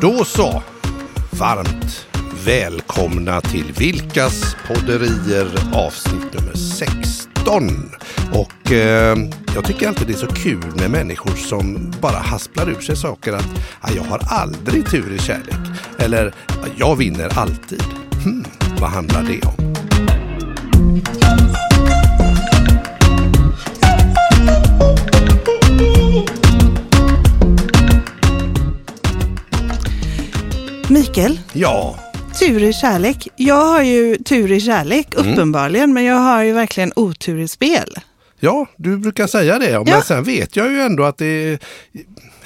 Då så. Varmt välkomna till Vilkas podderier avsnitt nummer 16. Och eh, jag tycker alltid det är så kul med människor som bara hasplar ur sig saker att ah, jag har aldrig tur i kärlek. Eller ah, jag vinner alltid. Hmm, vad handlar det om? Mikael, Ja, tur i kärlek. Jag har ju tur i kärlek, uppenbarligen, men jag har ju verkligen otur i spel. ja, du brukar säga det. Men Ja. sen vet jag ju ändå att det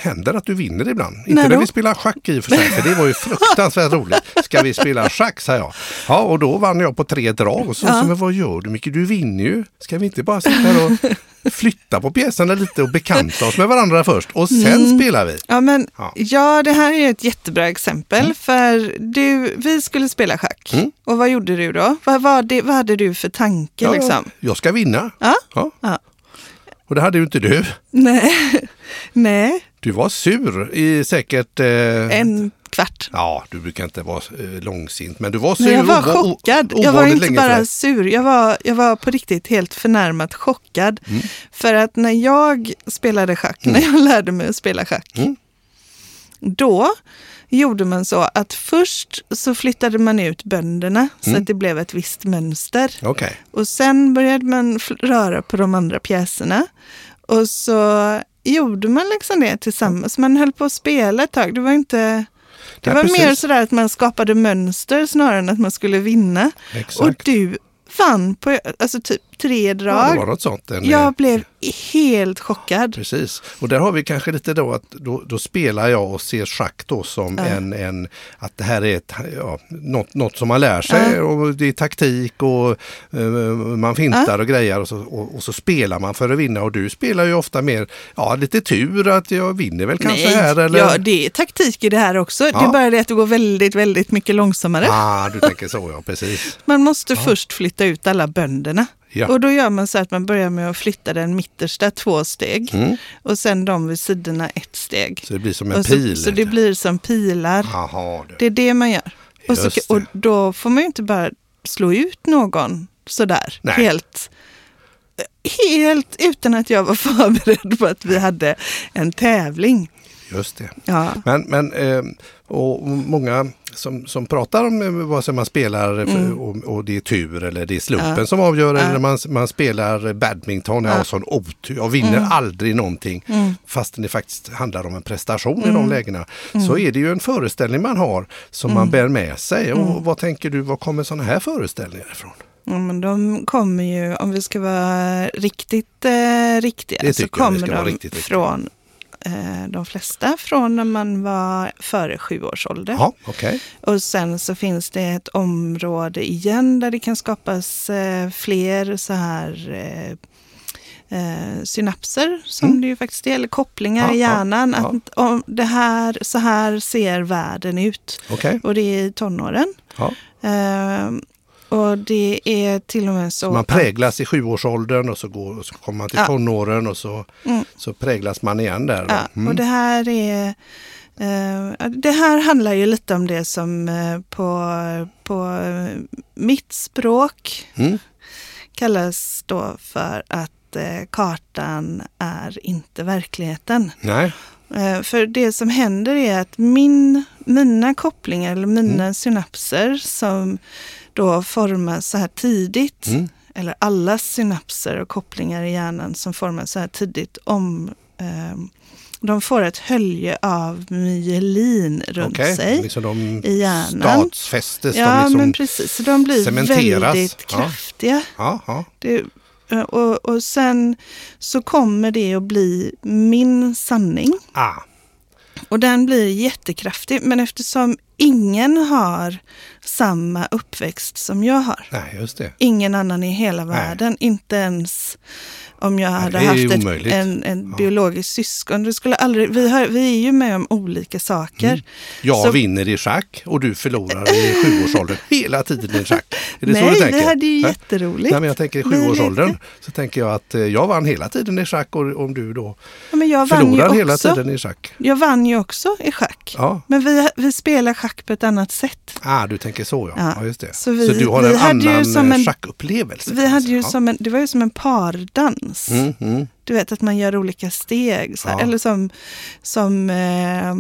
händer att du vinner ibland. Inte När vi spelar schack i och för sig, för det var ju fruktansvärt roligt. Ska vi spela schack, sa jag. Ja, och då vann jag på tre drag. Och så, Ja. men vad gör du Micke? Du vinner ju. Ska vi inte bara sitta här och flytta på pjäserna lite och bekanta oss med varandra först och sen spelar vi? Ja, men Ja. ja. det här är ett jättebra exempel. För du, vi skulle spela schack. Mm. Och vad gjorde du då? Vad, var det, vad hade du för tanke? Ja, liksom? Jag ska vinna. Ja. Ja. Ja. Och det hade ju inte du. Nej. Nej, Du var sur i säkert... Eh, en kvart. Ja, du brukar inte vara eh, långsint, men du var sur. Men jag var chockad. Jag var inte bara sur, jag var, jag var på riktigt helt förnärmat chockad. Mm. För att när jag spelade schack, när jag lärde mig att spela schack, Mm. då gjorde man så att först så flyttade man ut bönderna så Mm. att det blev ett visst mönster. Okej. Och sen började man röra på de andra pjäserna. Och så gjorde man liksom det tillsammans. Man höll på att spela ett tag. Det var inte... Det var precis. mer sådär att man skapade mönster snarare än att man skulle vinna. Exakt. Och du vann på alltså typ tre Ja, det drag. var något sånt. En, eh, jag blev helt chockad. Precis, och där har vi kanske lite då att då, då spelar jag och ser schack då som Ja. en, en, att det här är ett, ja, något, något som man lär sig och det är taktik och eh, man fintar och grejer och så, och, och så spelar man för att vinna och du spelar ju ofta mer, ja lite tur att jag vinner väl kanske här eller? ja, det är taktik i det här också. Det Ja. är bara det att det går väldigt, väldigt mycket långsammare. Ah, du tänker så ja, precis. Man måste först flytta ut alla bönderna. Ja. Och då gör man så att man börjar med att flytta den mittersta två steg Mm. och sen de vid sidorna ett steg. Så det blir som en Och så, pil. så det blir som pilar. Jaha, du. Det är det man gör. Och, så, det. och då får man ju inte bara slå ut någon sådär. Nej. Helt, helt utan att jag var förberedd på att vi hade en tävling. Just det. Ja. Men, men eh, och många som, som pratar om eh, vad som man spelar eh, och, och det är tur eller det är slumpen Mm. Ja. som avgör Ja. eller man, man spelar badminton. Jag har sån otur. Jag vinner Mm. aldrig någonting fastän det faktiskt handlar om en prestation i Mm. de lägena. Så är det ju en föreställning man har som Mm. man bär med sig. Och vad tänker du, var kommer sådana här föreställningar ifrån? Ja, men de kommer ju, om vi ska vara riktigt eh, riktiga, så kommer de riktigt från de flesta från när man var före sju års ålder. Ja, okej. Och sen så finns det ett område igen där det kan skapas eh, fler så här eh, eh, synapser som det ju faktiskt är, eller kopplingar Mm. Ja, i hjärnan. ja. Att om det här, så här ser världen ut. okej. Och det är i tonåren. Ja. Och det är till och med så, Så man präglas i sjuårsåldern och så, går, och så kommer man till Ja. tonåren och så, Mm. så präglas man igen där. Ja, Mm. och det här är eh, det här handlar ju lite om det som eh, på, på eh, mitt språk Mm. kallas då för att eh, kartan är inte verkligheten. Nej, för det som händer är att min, mina kopplingar eller mina Mm. synapser som då formas så här tidigt, Mm. eller alla synapser och kopplingar i hjärnan som formas så här tidigt om eh, de får ett hölje av myelin runt okej. sig Liksom de i hjärnan. stadsfästes. Ja, de liksom, men precis. Så de blir cementeras. väldigt kraftiga. ja, ja. Det, eh, och, och sen så kommer det att bli min sanning. Ah, Och den blir jättekraftig. Men eftersom ingen har samma uppväxt som jag har. nej, just det. Ingen annan i hela Nej. världen. Inte ens om jag hade haft ett, en, en Ja. biologisk syskon. Det skulle aldrig, vi, har, vi är ju med om olika saker. Mm. Jag Så- vinner i schack och du förlorar i sjuårsåldern hela tiden i schack. Är det så Nej, du tänker? vi hade ju jätteroligt. Nej, men jag tänker i sjuårsåldern så tänker jag att eh, jag vann hela tiden i schack och om du då Ja, men jag vann ju förlorar hela också. tiden i schack. Jag vann ju också i schack. Ja, Men vi, vi spelar schack på ett annat sätt. ah, du tänker så ja. Ja. ja just det. Så Så, vi- du har en annan eh, schackupplevelse. Vi hade ju ja. som en, det var ju som en pardans. Mm, mm. Du vet att man gör olika steg. Så. Ja. Eller som, som eh,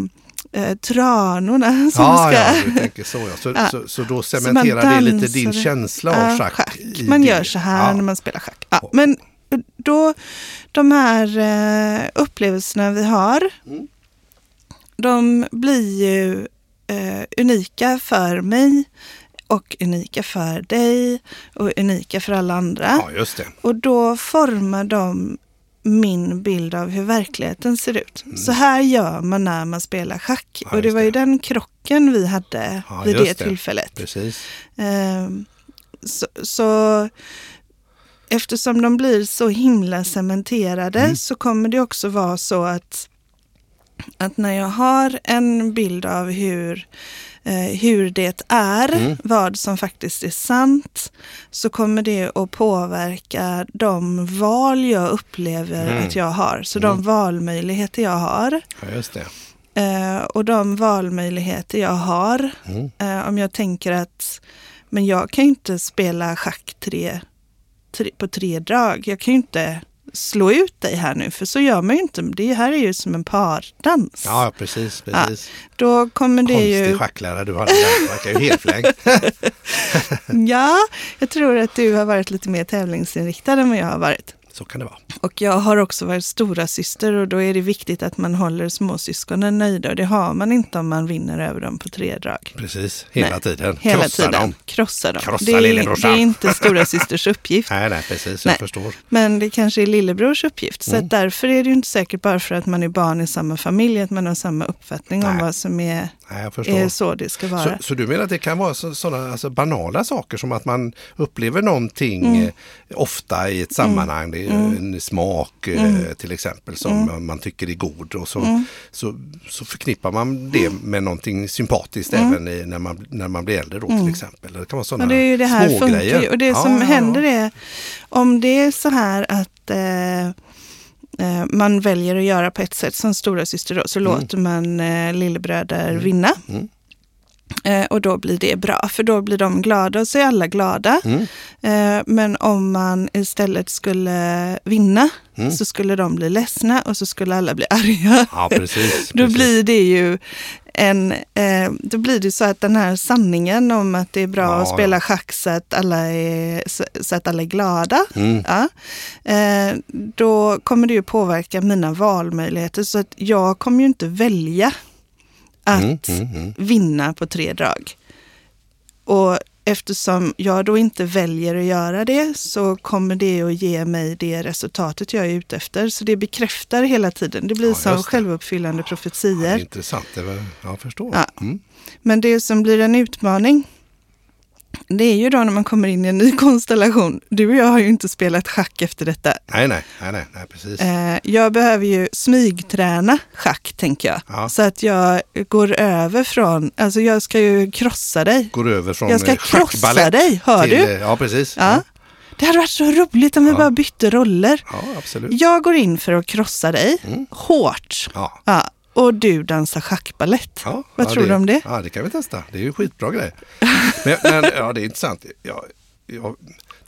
eh, tranorna som Ja, ska... ja, du tänker så ja. Så, Ja. så, så då Så cementerar det lite din känsla av schack. i Man det. gör så här när man spelar schack. Men då, de här eh, upplevelserna vi har, Mm. de blir ju eh, unika för mig och unika för dig och unika för alla andra. Ja, just det. Och då formar de min bild av hur verkligheten ser ut. Så här gör man när man spelar schack. Mm. Ja, och det var ju det. den krocken vi hade Ja, vid det det. tillfället. Precis. Ehm, så, så eftersom de blir så himla cementerade Mm. så kommer det också vara så att, att när jag har en bild av hur, hur det är, Mm. vad som faktiskt är sant, så kommer det att påverka de val jag upplever Mm. att jag har. Så de valmöjligheter jag har. Ja, just det. Eh, och de valmöjligheter jag har, Mm. eh, om jag tänker att men jag kan ju inte spela schack tre, tre, på tre drag. Jag kan ju inte slå ut dig här nu, för så gör man ju inte. Det här är ju som en pardans. Ja, precis. precis. Då kommer det Konstig ju... schacklärare du hade där. Verkar ju helflängd. Ja, jag tror att du har varit lite mer tävlingsinriktad än vad jag har varit. Så kan det vara. Och jag har också varit stora syster och då är det viktigt att man håller småsyskonen nöjda. Och det har man inte om man vinner över dem på tre drag. Precis. Hela Nej, tiden. Hela Krossa tiden. dem. Krossa dem. Krossa det, är, det är inte stora systers uppgift. Nej, nej, precis. Nej. Jag förstår. Men det kanske är lillebrors uppgift. Så Mm. därför är det ju inte säkert bara för att man är barn i samma familj att man har samma uppfattning om Nej. vad som är, jag förstår. är så det ska vara. Så, så du menar att det kan vara sådana alltså banala saker som att man upplever någonting Mm. eh, ofta i ett sammanhang, det är en smak eh, Mm. till exempel som man tycker är god och så, så, så förknippar man det Mm. med någonting sympatiskt även i, när, man, när man blir äldre då till exempel. Det kan vara sådana Mm. det det här funkar smågrejer. ju. Och det Ja, som ja, ja. händer är, om det är så här att eh, eh, man väljer att göra på ett sätt som stora syster då, så låter man eh, lillebröder vinna. Mm. Eh, och då blir det bra, för då blir de glada och så är alla glada. Mm. Eh, men om man istället skulle vinna Mm. så skulle de bli ledsna och så skulle alla bli arga. Ja, precis. Då precis. blir det ju en, eh, då blir det så att den här sanningen om att det är bra Ja, att spela schack så att alla är, så, att alla är glada. Mm. Ja, eh, då kommer det ju påverka mina valmöjligheter så att jag kommer ju inte välja att Mm, mm, mm. vinna på tre drag. Och eftersom jag då inte väljer att göra det så kommer det att ge mig det resultatet jag är ute efter. Så det bekräftar hela tiden. Det blir Ja, som det. självuppfyllande Ja, det profetier. är intressant. Det var, jag förstår. Ja. Mm. Men det som blir en utmaning, det är ju då när man kommer in i en ny konstellation. Du och jag har ju inte spelat schack efter detta. Nej, nej, nej, nej, nej, precis. Eh, jag behöver ju smygträna schack, tänker jag. Ja. Så att jag går över från, alltså jag ska ju krossa dig. Går över från Jag ska eh, krossa dig, hör till, du? eh, Ja, precis. Ja. Det hade varit så roligt om vi Ja. bara bytte roller. ja absolut. Jag går in för att krossa dig, Mm. hårt. Ja. Ja, och du dansar schackbalett. Ja, Vad ja, tror du om det? Ja, det kan vi testa. Det är ju skitbra grej. Men, men ja, det är intressant. Ja, ja,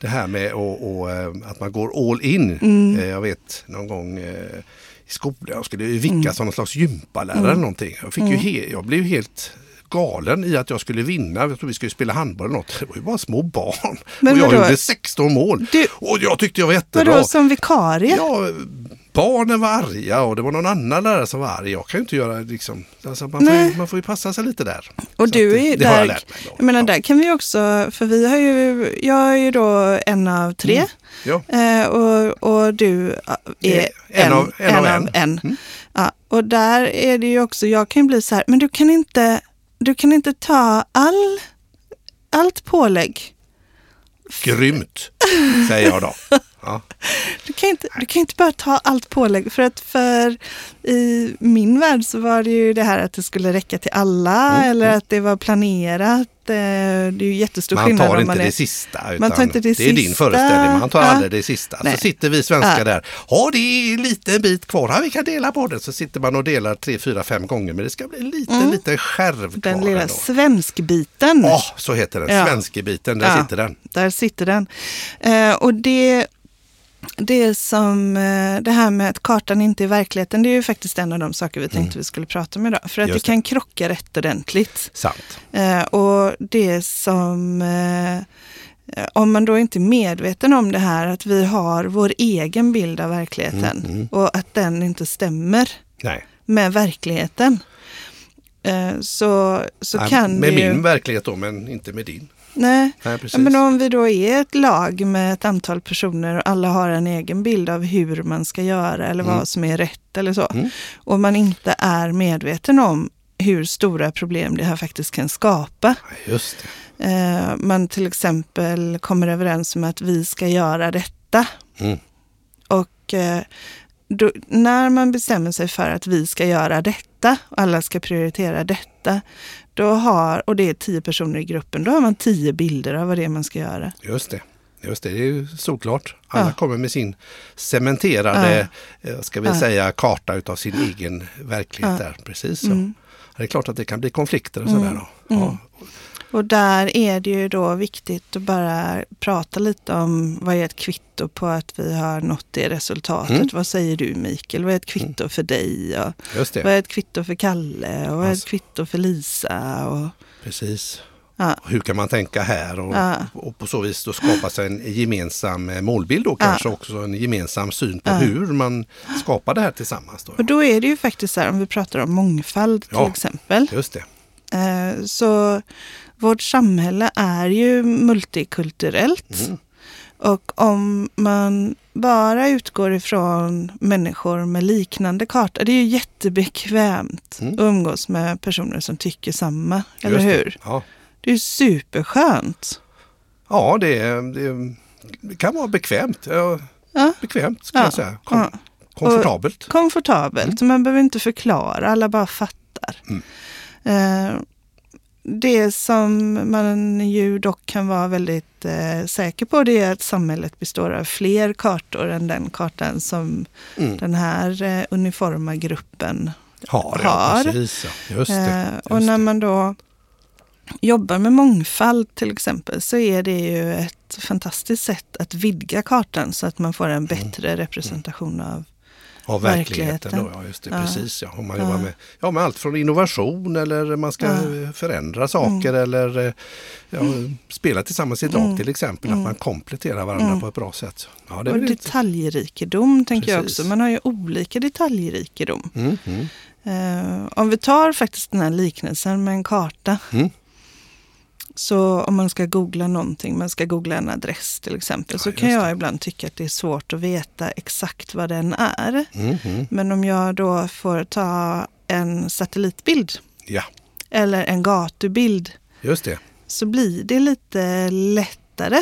det här med och, och, eh, att man går all in. Mm. Eh, Jag vet någon gång eh, i skolan, jag skulle vicka som någon slags gympalärare eller någonting. Jag, fick ju he, jag blev helt galen i att jag skulle vinna. Jag tror vi skulle spela handboll eller något. Det var ju bara små barn. Men och jag vadå? gjorde 16 mål. Du- och jag tyckte jag var jättebra. Vadå, som vikarie? Ja, barnen var arga och det var någon annan lärare som var arg. Jag kan ju inte göra liksom, alltså man, får ju, man får ju passa sig lite där. Och Så du är ju det har jag där, jag menar Ja. där kan vi också, för vi har ju, jag är ju då en av tre. Mm. Ja. Eh, och, och du är Eh, en av- en av en. en. Mm. Ja, och där är det ju också, jag kan ju bli så här, men du kan inte, du kan inte ta all, allt pålägg. Grymt! säger jag då. Ja. Du kan, inte, du kan inte bara ta allt pålägg. För att för i min värld så var det ju det här att det skulle räcka till alla Mm, eller att det var planerat. Eh, Det är ju jättestor Man skillnad tar man är... det sista. Man tar inte det är din sista. föreställning, man tar Ja. aldrig det sista. Nej. Så sitter vi svenskar Ja. där. Ja, det är en liten bit kvar. Ja, vi kan dela på det. Så sitter man och delar tre, fyra, fem gånger. Men det ska bli en liten, liten skärv Mm. Den kvar lilla ändå. svenskbiten. Ja, så heter den. Ja. Svenskebiten, där sitter den. Där sitter den. Eh, och det, det som, eh, det här med att kartan inte är verkligheten, det är ju faktiskt en av de saker vi tänkte vi skulle prata om idag. För att Mm. Just det kan krocka rätt ordentligt. Sant. Eh, och det som, eh, om man då inte är medveten om det här, att vi har vår egen bild av verkligheten Mm, och att den inte stämmer Nej. med verkligheten. Så så Nej, kan med det ju... min verklighet då, men inte med din. Nej, Nej, precis. Men om vi då är ett lag med ett antal personer och alla har en egen bild av hur man ska göra eller Mm. vad som är rätt eller så. Mm. Och man inte är medveten om hur stora problem det här faktiskt kan skapa. Just det. Eh, man till exempel kommer överens om att vi ska göra detta. Mm. Och eh, då, när man bestämmer sig för att vi ska göra detta och alla ska prioritera detta, då har, och det är tio personer i gruppen, då har man tio bilder av vad det är man ska göra. Just det. Just det, det är ju såklart. Alla Ja. kommer med sin cementerade, eh, ska vi Ja. säga, karta utav sin egen verklighet Ja. där. Precis så. Mm. Det är klart att det kan bli konflikter och sådär. Då. Ja. Mm. Och där är det ju då viktigt att bara prata lite om vad är ett kvitto på att vi har nått det resultatet. Mm. Vad säger du Mikael? Vad är ett kvitto för dig? Och Just vad är ett kvitto för Kalle? Och vad är ett Alltså. kvitto för Lisa? Och, precis. ja, Hur kan man tänka här och, Ja. och på så vis då skapa sig en gemensam eh, målbild och kanske också en gemensam syn på hur man skapar det här tillsammans. Då. och då är det ju faktiskt så här, om vi pratar om mångfald till exempel. Just det. Eh, så vårt samhälle är ju multikulturellt. Mm. Och om man bara utgår ifrån människor med liknande karta, det är ju jättebekvämt Mm. att umgås med personer som tycker samma, eller Just det. hur? Ja, Det är superskönt. ja det, det, det kan vara bekvämt. Ja, bekvämt ska Ja. jag säga. Kom, ja. komfortabelt. Komfortabelt, man behöver inte förklara, alla bara fattar. Mm. Eh, det som man ju dock kan vara väldigt eh, säker på det är att samhället består av fler kartor än den kartan som Mm. den här eh, uniforma gruppen Har, ja, har. precis. Ja. Just det. Eh, och just när det. man då jobbar med mångfald till exempel så är det ju ett fantastiskt sätt att vidga kartan så att man får Mm. en bättre representation av Av verkligheten. verkligheten. Då, ja, just det, Ja. Precis, ja. Om man Ja. jobbar med, ja, med allt från innovation eller man ska Ja. förändra saker Mm. eller eh, ja, spela tillsammans i ett lag till exempel. Att man kompletterar varandra Mm. på ett bra sätt. Ja, det och detaljrikedom tänker jag Precis. också. Man har ju olika detaljrikedom. mm, mm. Eh, om vi tar faktiskt den här liknelsen med en karta. Så om man ska googla någonting, man ska googla en adress till exempel, Ja, så kan jag ibland tycka att det är svårt att veta exakt vad den är. Mm, mm. Men om jag då får ta en satellitbild Ja, eller en gatubild just det. så blir det lite lättare,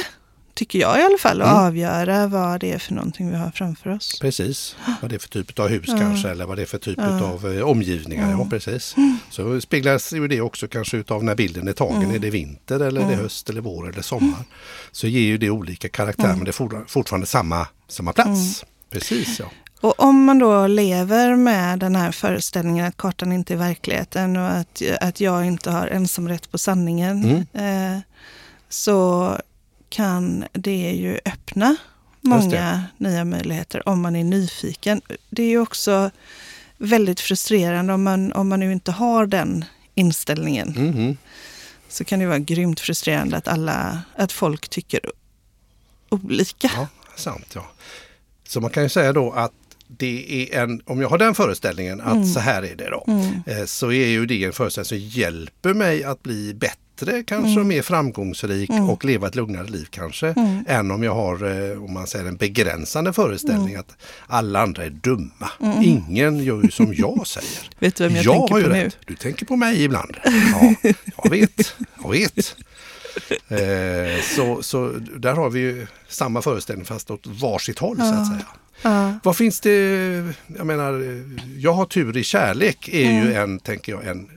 tycker jag i alla fall, att Mm. avgöra vad det är för någonting vi har framför oss. Precis, vad det är för typ av hus Ja. kanske eller vad det är för typ Ja. av eh, omgivningar. Ja. Ja. precis. Så speglas ju det också kanske utav när bilden är tagen. Mm. Är det vinter eller är det Mm. höst eller vår eller sommar? Så ger ju det olika karaktär Mm. men det är fortfarande, samma, samma plats. Precis ja. Och om man då lever med den här föreställningen att kartan inte är verkligheten och att, att jag inte har ensamrätt på sanningen, Mm. eh, så kan det ju öppna många nya möjligheter om man är nyfiken. Det är ju också väldigt frustrerande om man, om man nu inte har den inställningen. Mhm. Så kan det vara grymt frustrerande att, alla, att folk tycker olika. Ja, sant ja. Så man kan ju säga då att det är en, om jag har den föreställningen att Mm. så här är det då, Mm. eh, så är ju det en föreställning som hjälper mig att bli bättre, kanske och mer framgångsrik Mm. och leva ett lugnare liv kanske, Mm. än om jag har, eh, om man säger en begränsande föreställning att alla andra är dumma. Mm. Ingen gör ju som jag säger. Vet du vem jag, jag tänker har ju på nu? rätt. Du tänker på mig ibland. Ja, jag vet, jag vet. Eh, så, så där har vi ju samma föreställning fast åt varsitt håll så Ja. att säga. Ja. Vad finns det, jag menar, jag har tur i kärlek är Mm. ju en, tänker jag, en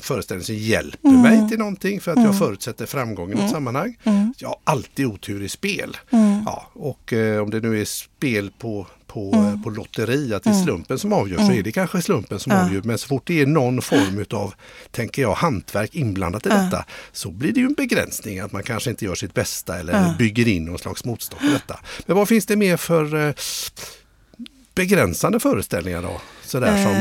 föreställning som hjälper Mm. mig till någonting för att jag förutsätter framgång i något sammanhang. Mm. Jag har alltid otur i spel. Mm. Ja, och eh, om det nu är spel på, på, eh, på lotteri, att det är slumpen som avgör, så är det kanske slumpen som Mm. Ja. avgör. Men så fort det är någon form utav, tänker jag, hantverk inblandat i Ja. detta, så blir det ju en begränsning att man kanske inte gör sitt bästa eller Ja. bygger in någon slags motstånd i detta. Men vad finns det mer för eh, begränsande föreställningar då? Sådär som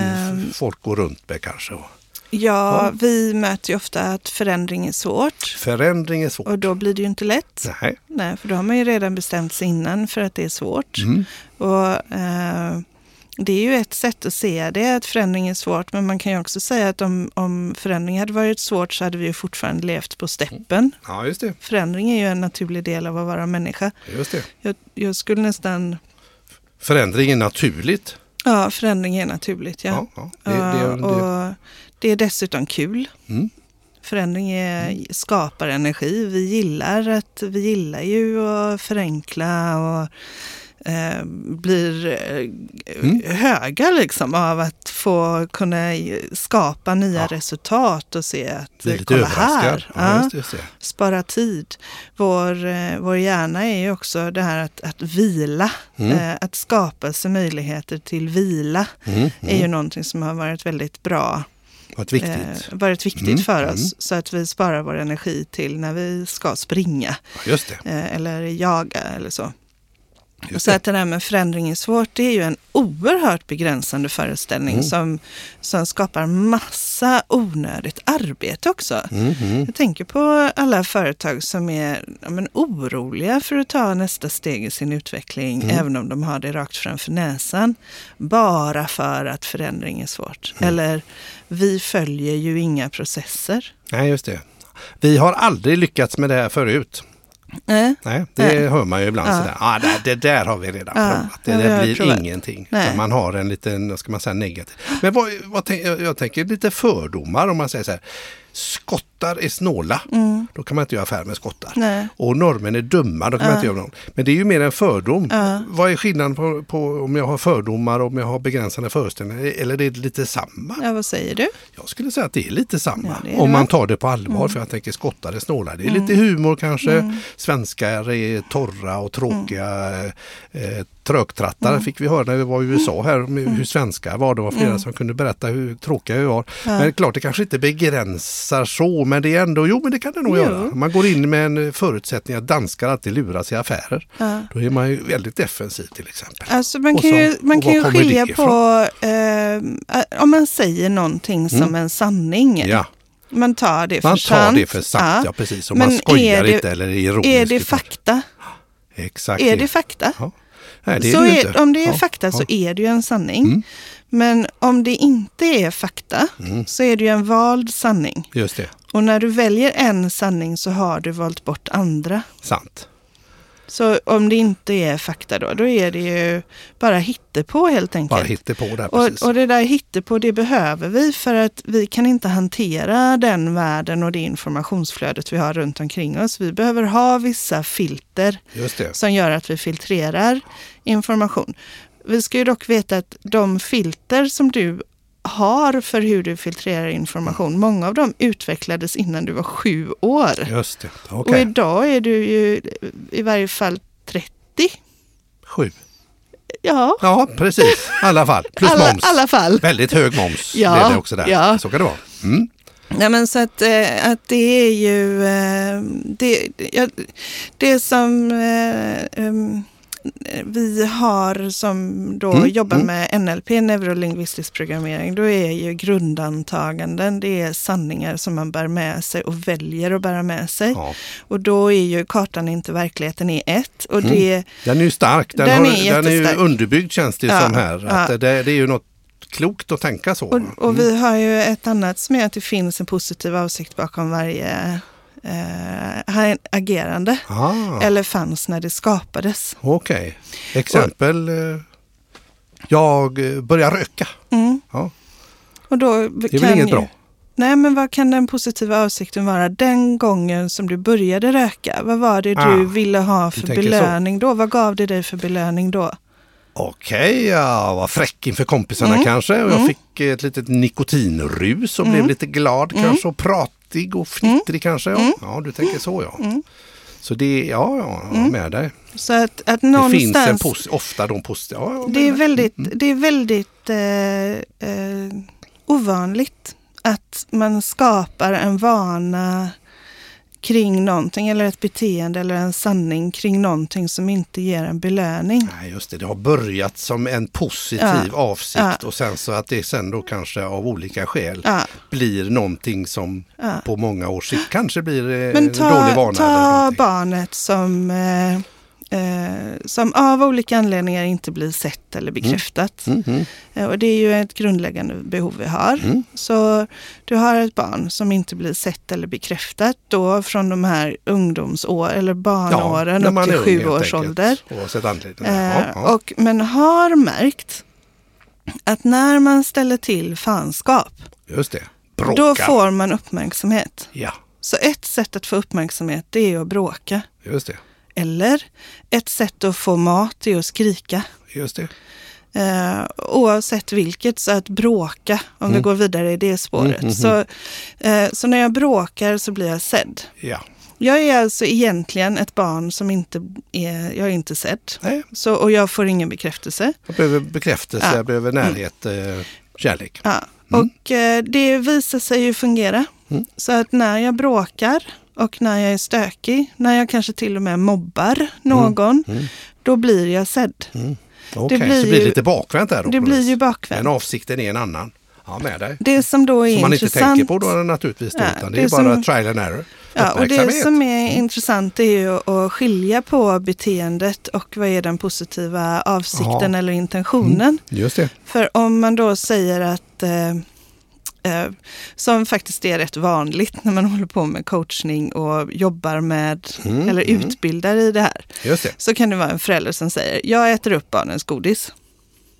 f- folk går runt med kanske. Och Ja, vi möter ju ofta att förändring är svårt. förändring är svårt. Och då blir det ju inte lätt. Nej. Nej, för då har man ju redan bestämt sig innan för att det är svårt. Mm. Och, eh, det är ju ett sätt att se det, att förändring är svårt. Men man kan ju också säga att om, om förändring hade varit svårt så hade vi ju fortfarande levt på steppen. Ja, just det. Förändring är ju en naturlig del av att vara människa. Just det. Jag, jag skulle nästan... Förändring är naturligt. Ja, förändring är naturligt. Ja. Ja, ja. Det, det, det, och det är dessutom kul. Mm. Förändring är, skapar energi. Vi gillar, att, vi gillar ju att förenkla och eh, blir eh, Mm. höga liksom av att få kunna skapa nya Ja. resultat och se att lite kolla överraskad. här. Ja, Ja, just just spara tid. Vår, eh, vår hjärna är ju också det här att, att vila. Mm. Eh, att skapa sig möjligheter till vila Mm. är ju någonting som har varit väldigt bra Varit viktigt. eh, varit viktigt Mm, för mm. oss. Så att vi sparar vår energi till när vi ska springa Ja, eh, eller jaga eller så. Just så att det där med förändring är svårt, det är ju en oerhört begränsande föreställning Mm. som, som skapar massa onödigt arbete också. Mm, mm. Jag tänker på alla företag som är ja, men, oroliga för att ta nästa steg i sin utveckling, Mm. även om de har det rakt framför näsan, bara för att förändring är svårt. Mm. Eller, vi följer ju inga processer. Nej, just det. Vi har aldrig lyckats med det här förut. Nej. Nej, det Nej. hör man ju ibland Ja. sådär. Ah, det, det där har vi redan Ja, provat. Det har blir provat. ingenting. Man har en liten, vad ska man säga, negativ. Men vad, vad tänk, jag, jag tänker lite fördomar om man säger så här. Skottar är snåla. Då kan man inte göra affär med skottar. Mm. Nej. Och norrmän är dumma. Då kan man Ja. inte göra någon. Men det är ju mer en fördom. Ja. Vad är skillnaden på, på om jag har fördomar och om jag har begränsande föreställningar? Eller är det lite samma? Ja, vad säger du? Jag skulle säga att det är lite samma. Ja, är om man tar det på allvar. För jag tänker skottar är snåla. Det är lite humor kanske. Svenskar är torra och tråkiga. Eh, trögtrattar fick vi höra när vi var i USA här. Om hur svenskar var. Det var flera som kunde berätta hur tråkiga vi var. Men det är klart det kanske inte begränsar så. Men det är ändå, jo men det kan det nog Jo. göra. Man går in med en förutsättning att danskar alltid luras i affärer. Ja. Då är man ju väldigt defensiv till exempel. Alltså man kan så- ju, man kan ju skilja på eh, om man säger någonting som en sanning. Mm. Ja, Man tar det för man tar sant. det för sant. Ja, precis. Och Men man skojar det- inte eller är ironisk. Är det fakta? Exakt. Är det fakta? Ja. Nej, det är så det är, inte. om det är Ja, fakta ja. så är det ju en sanning. Mm. Men om det inte är fakta Mm. så är det ju en vald sanning. Just det, Och när du väljer en sanning så har du valt bort andra. sant. Så om det inte är fakta då, då är det ju bara hittepå helt enkelt. Bara hittar på där Och, precis. och det där hittepå, det behöver vi för att vi kan inte hantera den världen och det informationsflödet vi har runt omkring oss. Vi behöver ha vissa filter som gör att vi filtrerar information. Vi ska ju dock veta att de filter som du har för hur du filtrerar information, många av dem utvecklades innan du var sju år. Just det. Och Okej, idag är du ju i varje fall 30. sju. Ja, Ja, precis. I alla fall. Plus alla, moms. alla fall. Väldigt hög moms Ja, blev det också där. ja. Så kan det vara. Mm. Nej, men så att, eh, att det är ju eh, det, det som eh, em, vi har som då Mm, jobbar mm. med NLP, neurolingvistisk programmering, då är ju grundantaganden, det är sanningar som man bär med sig och väljer att bära med sig. Ja. Och då är ju kartan inte verkligheten är ett. Och Mm. det, Den är ju stark. Den, Den har, är den är ju underbyggd känns det Ja, som här. Att ja. det, det är ju något klokt att tänka så. och, och Mm. vi har ju ett annat som är att det finns en positiv avsikt bakom varje eh, agerande. Ah, Eller fanns när det skapades. Okej. Exempel. eh, Jag eh, börjar röka. Mm. Ja, Och då det är väl inget ju, bra? nej men vad kan den positiva avsikten vara den gången som du började röka? Vad var det Ah, du ville ha för tänker så. belöning då? Vad gav det dig för belöning då? Okej, jag var fräck inför kompisarna Mm. kanske och jag fick ett litet nikotinrus och blev lite glad Mm. kanske och pratig och fnittrig kanske. Ja. ja, du tänker så ja. Mm. Så det, ja, ja, jag är med dig. Så att, att Det finns en någonstans... pos- ofta de positiva. Ja, Det är väldigt, det är väldigt eh, eh, ovanligt att man skapar en vana kring någonting eller ett beteende eller en sanning kring någonting som inte ger en belöning. Nej, just det. Det har börjat som en positiv Ja. avsikt Ja. och sen så att det sen då kanske av olika skäl blir någonting som på många års sikt kanske blir eh, Men en dålig vana. ta, eller ta barnet som, eh, eh, som av olika anledningar inte blir sett eller bekräftat. Mm, mm, Eh, Och det är ju ett grundläggande behov vi har. Mm. Så du har ett barn som inte blir sett eller bekräftat då från de här ungdomsår eller barnåren när upp till sju års ålder. Eh, Ja, ja. Och, men har märkt att när man ställer till fanskap, Just det. Då får man uppmärksamhet. Ja, Så ett sätt att få uppmärksamhet det är att bråka. just det. Eller ett sätt att få mat är att skrika. Just det. Eh, oavsett vilket, så att bråka, om vi går vidare i det spåret. Mm, mm, Så, eh, så när jag bråkar så blir jag sedd. Ja. Jag är alltså egentligen ett barn som inte är, jag är inte sedd. Nej, Så, och jag får ingen bekräftelse. jag behöver bekräftelse, Ja. jag behöver närhet, eh, kärlek. Ja. Och eh, det visar sig ju fungera. Mm. Så att när jag bråkar och när jag är stökig, när jag kanske till och med mobbar någon, Mm. då blir jag sedd. Okej, blir så blir det ju- lite bakvänt där då. Det blir ju bakvänt. Men avsikten är en annan. Ja, med dig. Det som då är Som man inte intressant. tänker på då naturligtvis. Ja, utan det, det är bara som- trial and error. Ja, och det som är intressant är ju att skilja på beteendet och vad är den positiva avsikten Ja. eller intentionen. Just det. För om man då säger att, eh, eh, som faktiskt är rätt vanligt när man håller på med coachning och jobbar med Mm, eller mm. utbildar i det här, det. så kan det vara en förälder som säger jag äter upp barnens godis.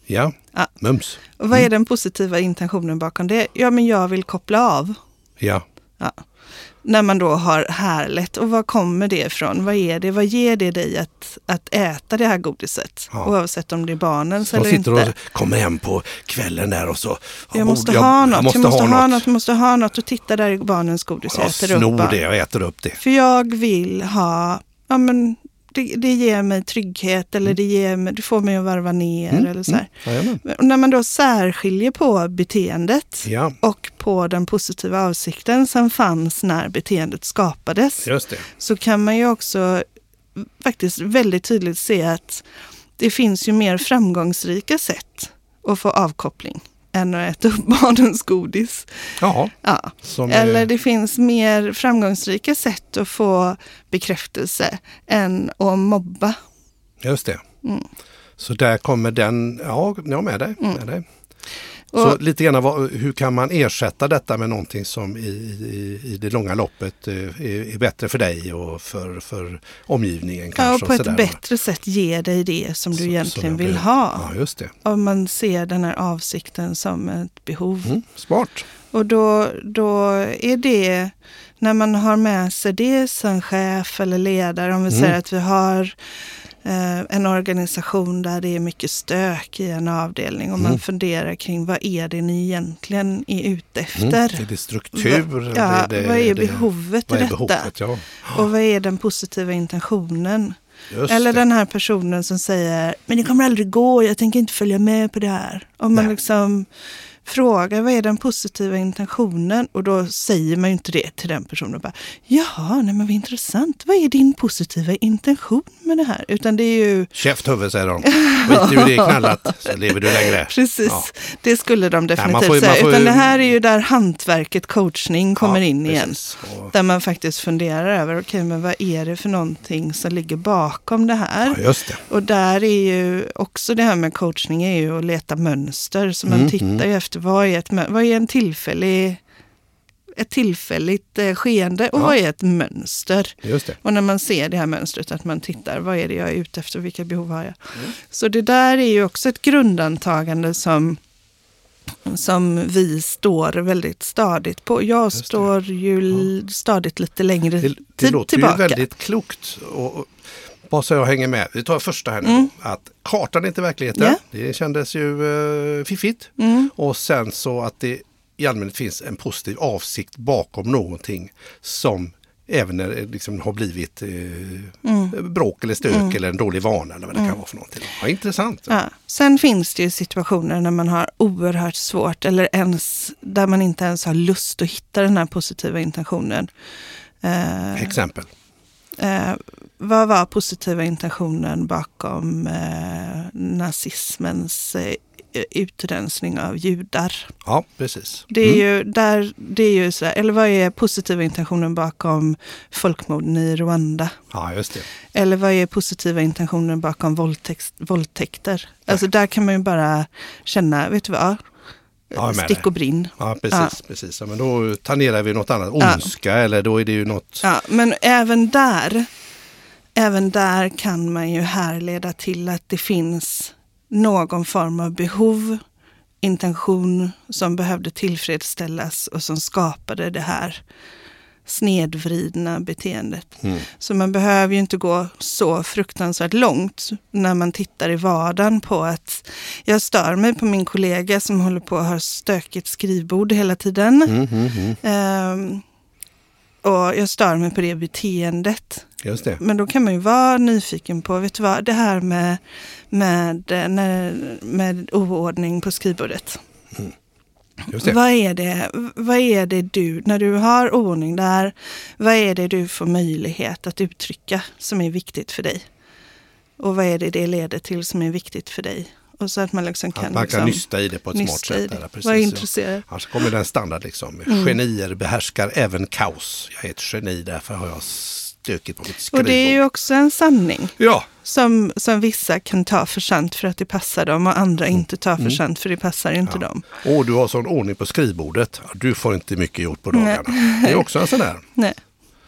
Ja, Ja. mums. Och vad är den positiva intentionen bakom det? Ja, men jag vill koppla av. Ja, Ja. När man då har härligt. Och var kommer det ifrån? Vad är det? Vad ger det dig att, att äta det här godiset? Ja. Oavsett om det är barnens de eller sitter inte. och kommer hem på kvällen där och så. Jag måste jag, ha något. Jag måste, jag måste ha, ha något. något. Jag måste ha något. Och titta där är barnens godis. Jag Jag äter upp snor barn. det och äter upp det. För jag vill ha, ja men det, det ger mig trygghet eller det, ger mig, det får mig att varva ner Mm, eller så. Och när man då särskiljer på beteendet Ja, och på den positiva avsikten som fanns när beteendet skapades. så kan man ju också faktiskt väldigt tydligt se att det finns ju mer framgångsrika sätt att få avkoppling än att äta upp barnens godis. Ja, Ja. Eller är, det finns mer framgångsrika sätt att få bekräftelse än att mobba. just det. Mm. Så där kommer den, ja, jag är med dig. Med dig. Så lite grann, vad, hur kan man ersätta detta med någonting som i, i, i det långa loppet eh, är, är bättre för dig och för, för omgivningen ja, kanske? och på ett bättre sätt ge dig det som du Så- egentligen vill vill- ha. Ja, just det. Om man ser den här avsikten som ett behov. Mm, smart. Och då, då är det, när man har med sig det som chef eller ledare, om vi Mm. säger att vi har en organisation där det är mycket stök i en avdelning och man Mm. funderar kring vad är det ni egentligen är ute Mm. efter? Är det struktur? Ja, det, vad är behovet i är detta? behovet? Ja, Och vad är den positiva intentionen? just Eller det. den här personen som säger, men det kommer aldrig gå, jag tänker inte följa med på det här. Om man Nej. liksom frågar, vad är den positiva intentionen? Och då säger man ju inte det till den personen. Bara, Jaha, nej men vad intressant. Vad är din positiva intention med det här? Utan det är ju, Käft huvud säger de. Skit i hur det knallat så lever du längre. precis, Ja. det skulle de definitivt får säga. får Utan det här är ju där hantverket, coachning kommer Ja, in igen. Och, Där man faktiskt funderar över, okej men vad är det för någonting som ligger bakom det här? ja, just det. Och där är ju också det här med coachning är ju att leta mönster. Så man Mm, tittar mm. ju efter vad är, ett, vad är en tillfällig, ett tillfälligt eh, skeende och Ja. vad är ett mönster? Det. Och när man ser det här mönstret att man tittar, vad är det jag är ute efter, vilka behov har jag? Mm. Så det där är ju också ett grundantagande som som vi står väldigt stadigt på. Jag det. står ju l- stadigt lite längre Det, det tid låter tillbaka. ju väldigt klokt. Och, och, bara så jag hänger med. Vi tar första här nu. Mm. Att kartan är inte verkligheten. Ja. Det kändes ju uh, fiffigt. Mm. Och sen så att det i allmänhet finns en positiv avsikt bakom någonting som även när det liksom har blivit eh, Mm. bråk eller stök eller en dålig vana eller vad det kan vara för någonting. Ja, intressant. Ja. Sen finns det ju situationer när man har oerhört svårt eller ens där man inte ens har lust att hitta den här positiva intentionen. Eh, Exempel. eh, vad var positiva intentionen bakom eh, nazismens eh, utrensning av judar? Ja, precis. Det är Mm. ju, där, det är ju så här, eller vad är positiva intentionen bakom folkmorden i Rwanda? Ja, just det. Eller vad är positiva intentionen bakom våldtäkt, våldtäkter? Alltså där kan man ju bara känna, vet du vad? Ja, Stick och brinn. Ja, precis. precis. Ja, men då tangerar vi något annat. Ondska eller då är det ju något... Ja, men även där, även där kan man ju härleda till att det finns någon form av behov, intention som behövde tillfredsställas och som skapade det här snedvridna beteendet. Mm. Så man behöver ju inte gå så fruktansvärt långt när man tittar i vardagen på att jag stör mig på min kollega som håller på att ha stökigt skrivbord hela tiden. Mm, mm, mm. Ehm, och jag stör mig på det beteendet. Just det. Men då kan man ju vara nyfiken på, vet du vad, det här med, med, med oordning på skrivbordet. Det. Vad är det, vad är det du, när du har oordning där, vad är det du får möjlighet att uttrycka som är viktigt för dig? Och vad är det det leder till som är viktigt för dig? Och så att man liksom kan, Att man kan liksom, nysta i det på ett smart sätt. Där, precis, ja. intresserad. Annars kommer den standard liksom. Mm. Genier behärskar även kaos. Jag är ett geni, därför har jag stökigt på mitt skrivbord. Och det är ju också en sanning. Ja, Som, som vissa kan ta för sant för att det passar dem och andra Mm. inte tar för sant för det passar inte dem. och du har sån ordning på skrivbordet. Ja, Du får inte mycket gjort på dagarna. Det är också en sån där Nej.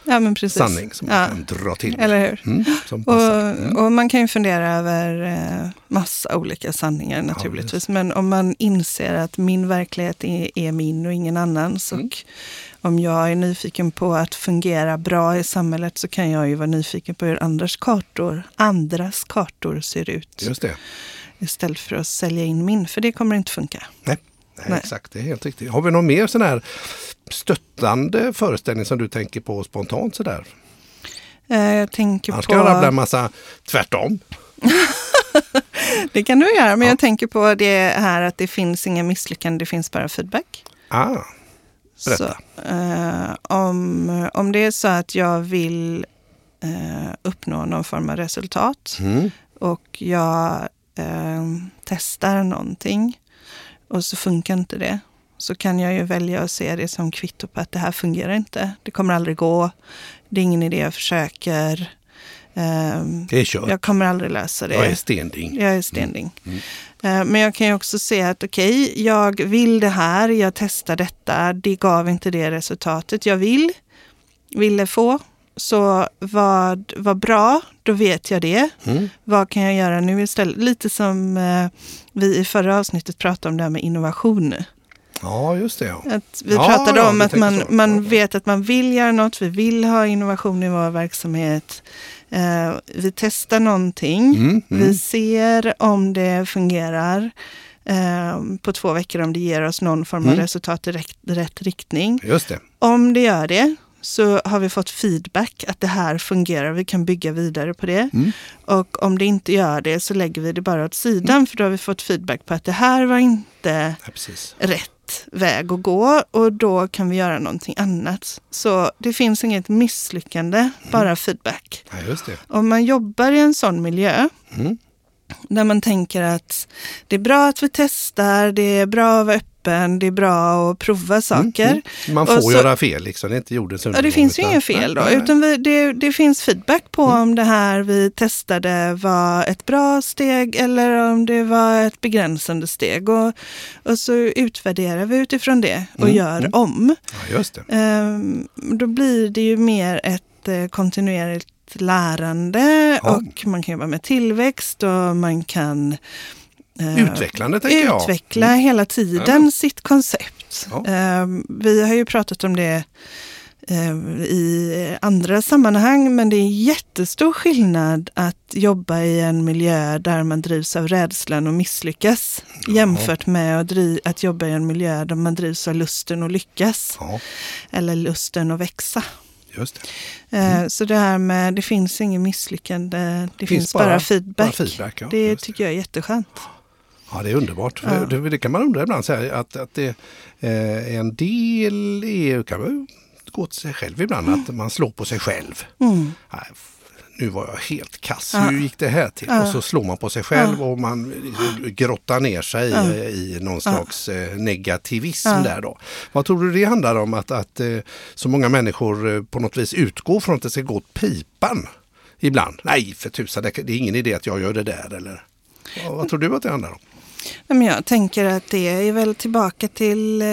Ja, men precis. sanning som man ja. kan dra till. Eller hur? Mm, som passar. Och, och man kan ju fundera över eh, massa olika sanningar naturligtvis. Men om man inser att min verklighet är, är min och ingen annans. Mm. Och om jag är nyfiken på att fungera bra i samhället så kan jag ju vara nyfiken på hur andras kartor, andras kartor ser ut. Just det. Istället för att sälja in min, för det kommer inte funka. Nej, nej, Nej. exakt. Det är helt riktigt. Har vi någon mer sån här stöttande föreställning som du tänker på spontant sådär? Eh, jag tänker Annars på... kan jag rabbla en massa tvärtom. Det kan du göra, men Ja. jag tänker på det här att det finns inga misslyckanden, det finns bara feedback. Ah, Berätta. Så, eh, om, om det är så att jag vill eh, uppnå någon form av resultat mm. och jag eh, testar någonting och så funkar inte det. Så kan jag ju välja att se det som kvitto på att det här fungerar inte. Det kommer aldrig gå. Det är ingen idé jag försöker. Ehm, Det är kört. jag kommer aldrig lösa det. Jag är stending. Jag är stending. Mm. Eh, Men jag kan ju också se att okej, jag vill det här, jag testar detta, det gav inte det resultatet jag vill, ville få. Så vad, vad bra, då vet jag det. Mm. Vad kan jag göra nu istället? Lite som eh, vi i förra avsnittet pratade om det här med innovation. Ja, just det. Ja. Att vi Ja, pratade ja, om att man, så. man vet att man vill göra något, vi vill ha innovation i vår verksamhet. Eh, vi testar någonting, Mm, mm. vi ser om det fungerar eh, på två veckor, om det ger oss någon form av Mm. resultat i rätt, rätt riktning. Just det. Om det gör det så har vi fått feedback att det här fungerar, vi kan bygga vidare på det. Mm. Och om det inte gör det så lägger vi det bara åt sidan för då har vi fått feedback på att det här var inte Ja, rätt väg att gå och då kan vi göra någonting annat. Så det finns inget misslyckande, bara feedback. Ja. Om man jobbar i en sån miljö Mm. där man tänker att det är bra att vi testar, det är bra att vara öppen, det är bra att prova saker. Mm. Man Och får så- göra fel, liksom. det är inte jordens Ja, det finns ju inget fel då, Nej, utan vi, det, det finns feedback på om det här vi testade var ett bra steg eller om det var ett begränsande steg. Och, och så utvärderar vi utifrån det och Mm, gör mm. om. Ja, just det. Ehm, då blir det ju mer ett eh, kontinuerligt lärande Ja. och man kan jobba med tillväxt och man kan Utvecklande tänker jag. utveckla hela tiden sitt koncept. Ja. Eh, vi har ju pratat om det eh, i andra sammanhang, men det är jättestor skillnad att jobba i en miljö där man drivs av rädslan och misslyckas jämfört med att, att jobba i en miljö där man drivs av lusten att lyckas Ja, eller lusten att växa. just det. Eh, Så det här med det finns ingen misslyckande, det finns, bara, bara- feedback. bara feedback, ja, det just det. tycker jag är jätteskönt. Ja, det är underbart. För Det, det kan man undra ibland, så här, att, att det, eh, en del är, kan man gå till sig själv ibland, att man slår på sig själv. Mm. Nej, nu var jag helt kass, Ja. hur gick det här till? Ja. Och så slår man på sig själv och man grottar ner sig i, i någon slags eh, negativism Ja. där då. Vad tror du det handlar om att, att eh, så många människor eh, på något vis utgår från att det ska gå åt pipan ibland? Nej, för tusan, det det är ingen idé att jag gör det där eller? Vad, vad tror du att det handlar om? Men jag tänker att det är väl tillbaka till eh,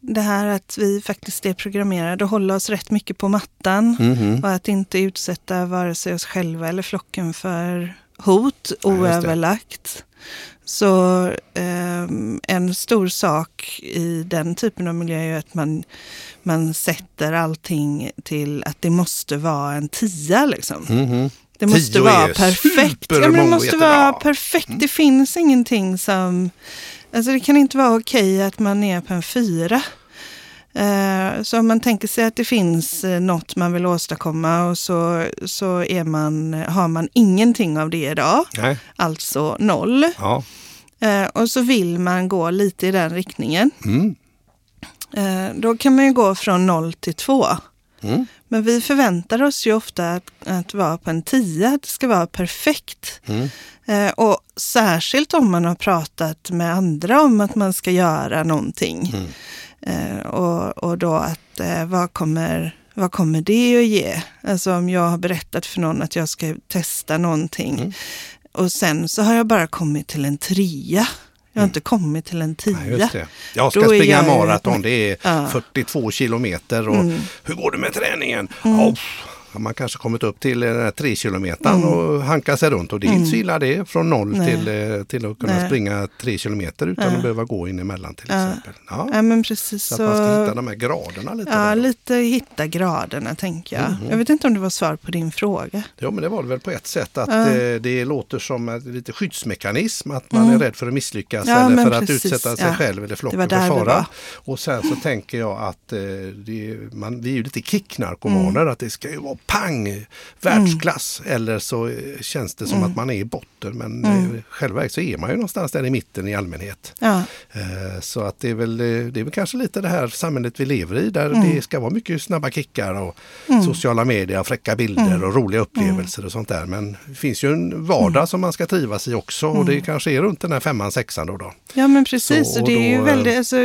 det här att vi faktiskt är programmerade att hålla oss rätt mycket på mattan Mhm. och att inte utsätta vare sig oss själva eller flocken för hot Ja, oöverlagt. Så ehm, en stor sak i den typen av miljö är att man, man sätter allting till att det måste vara en tia. Liksom. Mhm. Det måste vara perfekt. Ja, men det måste vara perfekt. Det finns ingenting som... Alltså det kan inte vara okej att man är på en fyra. Eh, Så om man tänker sig att det finns eh, något man vill åstadkomma och så, så är man, har man ingenting av det idag, Nej, alltså noll. ja. Eh, Och så vill man gå lite i den riktningen. Mm. Då kan man ju gå från noll till två. Mm. Men vi förväntar oss ju ofta att, att vara på en tia, att det ska vara perfekt. Mm. Eh, och särskilt om man har pratat med andra om att man ska göra någonting. Mm. Eh, och, och då att eh, vad, kommer, vad kommer det att ge? Alltså om jag har berättat för någon att jag ska testa någonting Mm. och sen så har jag bara kommit till en trea. Jag har inte kommit till en tia. Det. Jag ska Då springa jag maraton, det är Ja. 42 kilometer och Mm. hur går det med träningen? Ja, pff, har man kanske kommit upp till den här 3 kilometern och hankar sig runt och det är inte så illa det från noll Mm. Nej. till, eh, till att kunna Nej. springa 3 kilometer utan Ja. att behöva gå in emellan till exempel. Ja. Ja, men precis Så så. att man ska hitta de här graderna lite. Ja, där lite hitta graderna tänker jag. Jag vet inte om det var svar på din fråga. Ja men det var det väl på ett sätt att eh, det låter som en lite skyddsmekanism. Att man är rädd för att misslyckas Mm. Ja, eller för att precis, utsätta sig själv eller flocken för fara. Och sen så tänker jag att eh, det, man, vi är ju lite kicknarkomaner. Mm. Att det ska ju vara pang, världsklass. Eller så eh, känns det som Mm. att man är i botten. Men mm. själva verket så är man ju någonstans där i mitten i allmänhet. Ja, Eh, Så att det är, väl, eh, det är väl kanske lite det här samhället vi lever i där Mm. det ska vara mycket snabba kickar och sociala medier, och fräcka bilder Mm. och roliga upplevelser och sånt där. Men det finns ju en vardag Mm. som man ska trivas i också och det kanske är runt den här femman, sexan då. då. ja men precis. Så och det är ju då, eh, Mm. väldigt, alltså,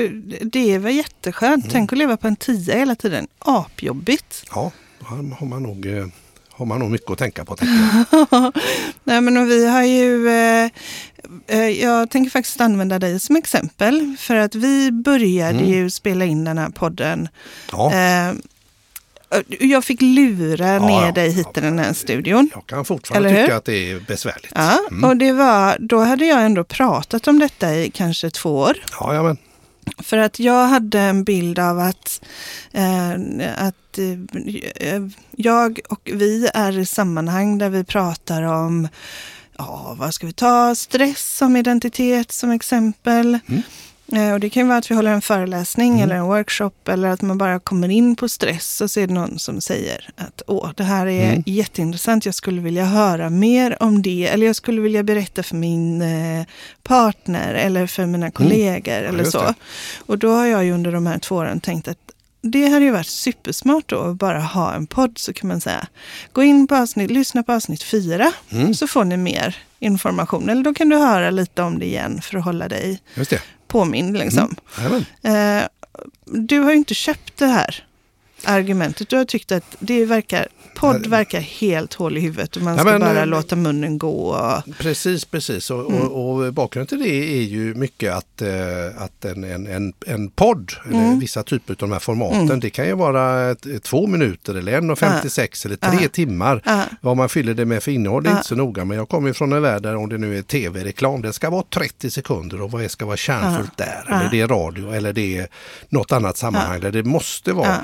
det är väl jätteskönt. Tänk att leva på en tia hela tiden. Apjobbigt. Ja, har man nog, eh, har man nog mycket att tänka på. Nej men vi har ju, eh, eh, jag tänker faktiskt använda dig som exempel. För att vi började Mm. ju spela in den här podden. Ja, Eh, jag fick lura Ja, ner ja, dig hit ja. till den här studion. jag kan fortfarande tycka att det är besvärligt. Ja, Mm. och det var, då hade jag ändå pratat om detta i kanske två år. Ja, ja, men. För att jag hade en bild av att, eh, att eh, jag och vi är i sammanhang där vi pratar om, ja vad ska vi ta, stress som identitet som exempel. Mm. Eh, och det kan vara att vi håller en föreläsning eller en workshop eller att man bara kommer in på stress och så är det någon som säger att åh, det här är Mm. jätteintressant, jag skulle vilja höra mer om det eller jag skulle vilja berätta för min eh, partner eller för mina kollegor eller Mm. just så. det. Och då har jag ju under de här två åren tänkt att det hade ju varit supersmart då att bara ha en podd så kan man säga. Gå in på avsnitt, lyssna på avsnitt fyra Mm. så får ni mer information. Eller då kan du höra lite om det igen för att hålla dig Påmind. Liksom. Jajamän. Eh, du har ju inte köpt det här. Argumentet. Du har tyckt att det verkar, podd verkar helt hål i huvudet och man Ja, ska men, bara eh, låta munnen gå. Och, Precis, precis. Och, Mm. och, och bakgrunden till det är ju mycket att, eh, att en, en, en, en podd, Mm. vissa typer av de här formaten, det kan ju vara två minuter eller 1.56 eller tre Ja. timmar. Ja. Vad man fyller det med för innehåll är Ja. inte så noga. Men jag kommer ju från en värld där om det nu är tv-reklam, det ska vara 30 sekunder och vad ska vara kärnfullt där? Ja. Eller det är radio eller det är något annat sammanhang där det måste vara Ja.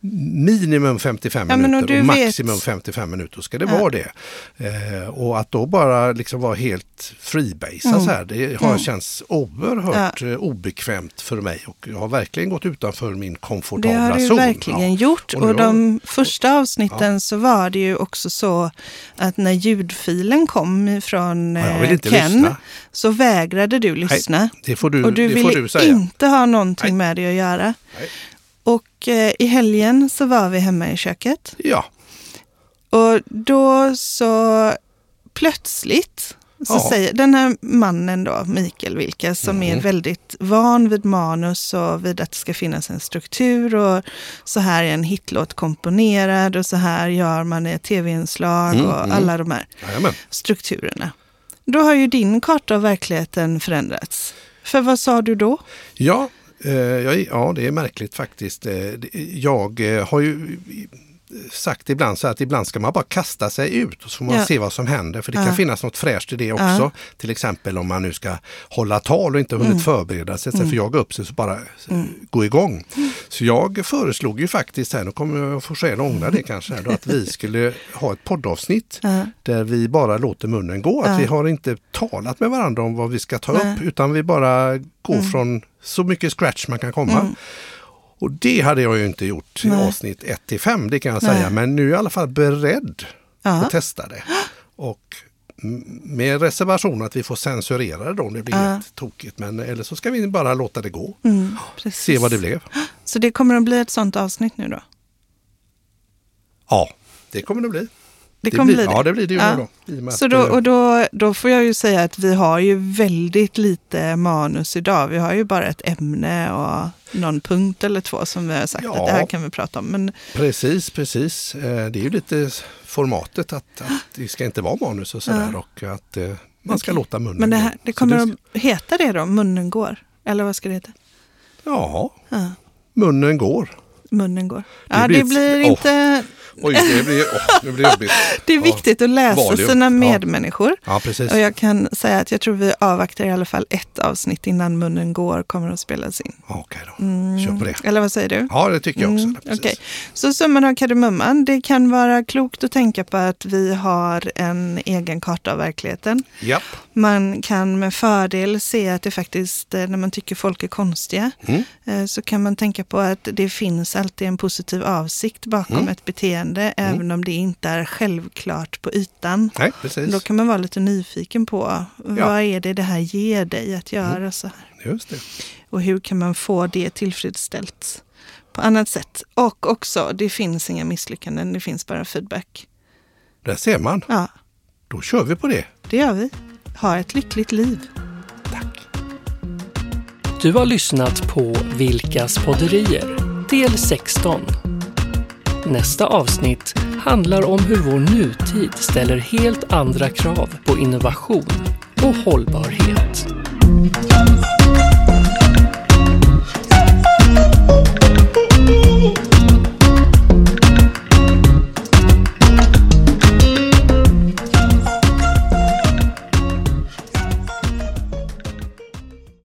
Minimum 55 Ja, och minuter och vet- maximum 55 minuter ska det vara det. Eh, och att då bara liksom vara helt freebasea Mm. så här, det har känts oerhört eh, obekvämt för mig och jag har verkligen gått utanför min det komfortabla har du zon. verkligen Ja. gjort. Och Och, de första avsnitten så var det ju också så att när ljudfilen kom från Ja, eh, Ken lyssna. så vägrade du lyssna. Det får du, och du det ville inte ha någonting Nej. med det att göra. Nej. Och eh, i helgen så var vi hemma i köket. Ja, Och då så plötsligt så Ja. säger den här mannen då, Mikael Vilka, som Mm. är väldigt van vid manus och vid att det ska finnas en struktur och så här är en hitlåt komponerad och så här gör man ett tv-inslag Mm, och mm. alla de här jajamän. strukturerna. Då har ju din karta av verkligheten förändrats. För vad sa du då? Ja, Eh, ja, det är märkligt faktiskt. Eh, jag eh, har ju sagt ibland så att ibland ska man bara kasta sig ut och så får man Ja. se vad som händer. För det Ja. kan finnas något fräscht i det också. Ja. Till exempel om man nu ska hålla tal och inte hunnit Mm. förbereda sig för jaga upp sig så bara eh, gå igång. Så jag föreslog ju faktiskt här, nu kommer jag få skäl att ångra det kanske, här, då, att vi skulle ha ett poddavsnitt där vi bara låter munnen gå. Att vi har inte talat med varandra om vad vi ska ta. Mm. upp utan vi bara går från så mycket scratch man kan komma. Och det hade jag ju inte gjort i Nej. avsnitt 1 till 5, det kan jag Nej. säga. Men nu är jag i alla fall beredd Ja. att testa det. Och med reservation att vi får censurera det då om det blir Ja. helt tokigt. Men eller så ska vi bara låta det gå. Mm. Se vad det blev. Så det kommer att bli ett sånt avsnitt nu då? Ja, det kommer det bli. Det kommer bli det? Ja, det blir det ju Ja. då. Så då, och då, då får jag ju säga att vi har ju väldigt lite manus idag. Vi har ju bara ett ämne och någon punkt eller två som vi har sagt Ja. att det här kan vi prata om. Men Precis, precis. Eh, Det är ju lite formatet att, att det ska inte vara manus och sådär och att eh, man ska Okej. låta munnen Men det, här, det kommer det- att heta det då, munnen går? Eller vad ska det heta? Ja, Ja, munnen går. munnen går. Det Ja, blir det blir inte... Oj, det blir, åh, det blir jobbigt. Det är Ja. viktigt att läsa Valium. sina Ja. medmänniskor. Ja, precis. Och jag kan säga att jag tror vi avvaktar i alla fall ett avsnitt innan munnen går kommer att spelas in. Ja, Okej då, kör på det. Eller vad säger du? Ja, det tycker jag också. Mm, okej. Så summan av kardemumman, det kan vara klokt att tänka på att vi har en egen karta av verkligheten. Japp. Man kan med fördel se att det faktiskt, eh, när man tycker folk är konstiga, Mm. eh, så kan man tänka på att det finns alltid en positiv avsikt bakom Mm. ett beteende, även om det inte är självklart på ytan. Nej, precis. Då kan man vara lite nyfiken på vad är det det här ger dig att göra Mm. så här. Just det. Och hur kan man få det tillfredsställt på annat sätt? Och också, det finns inga misslyckanden, det finns bara feedback. Där ser man. Ja, Då kör vi på det. det gör vi. Ha ett lyckligt liv. Tack. Du har lyssnat på Vilkas podderier, del 16. Nästa avsnitt handlar om hur vår nutid ställer helt andra krav på innovation och hållbarhet.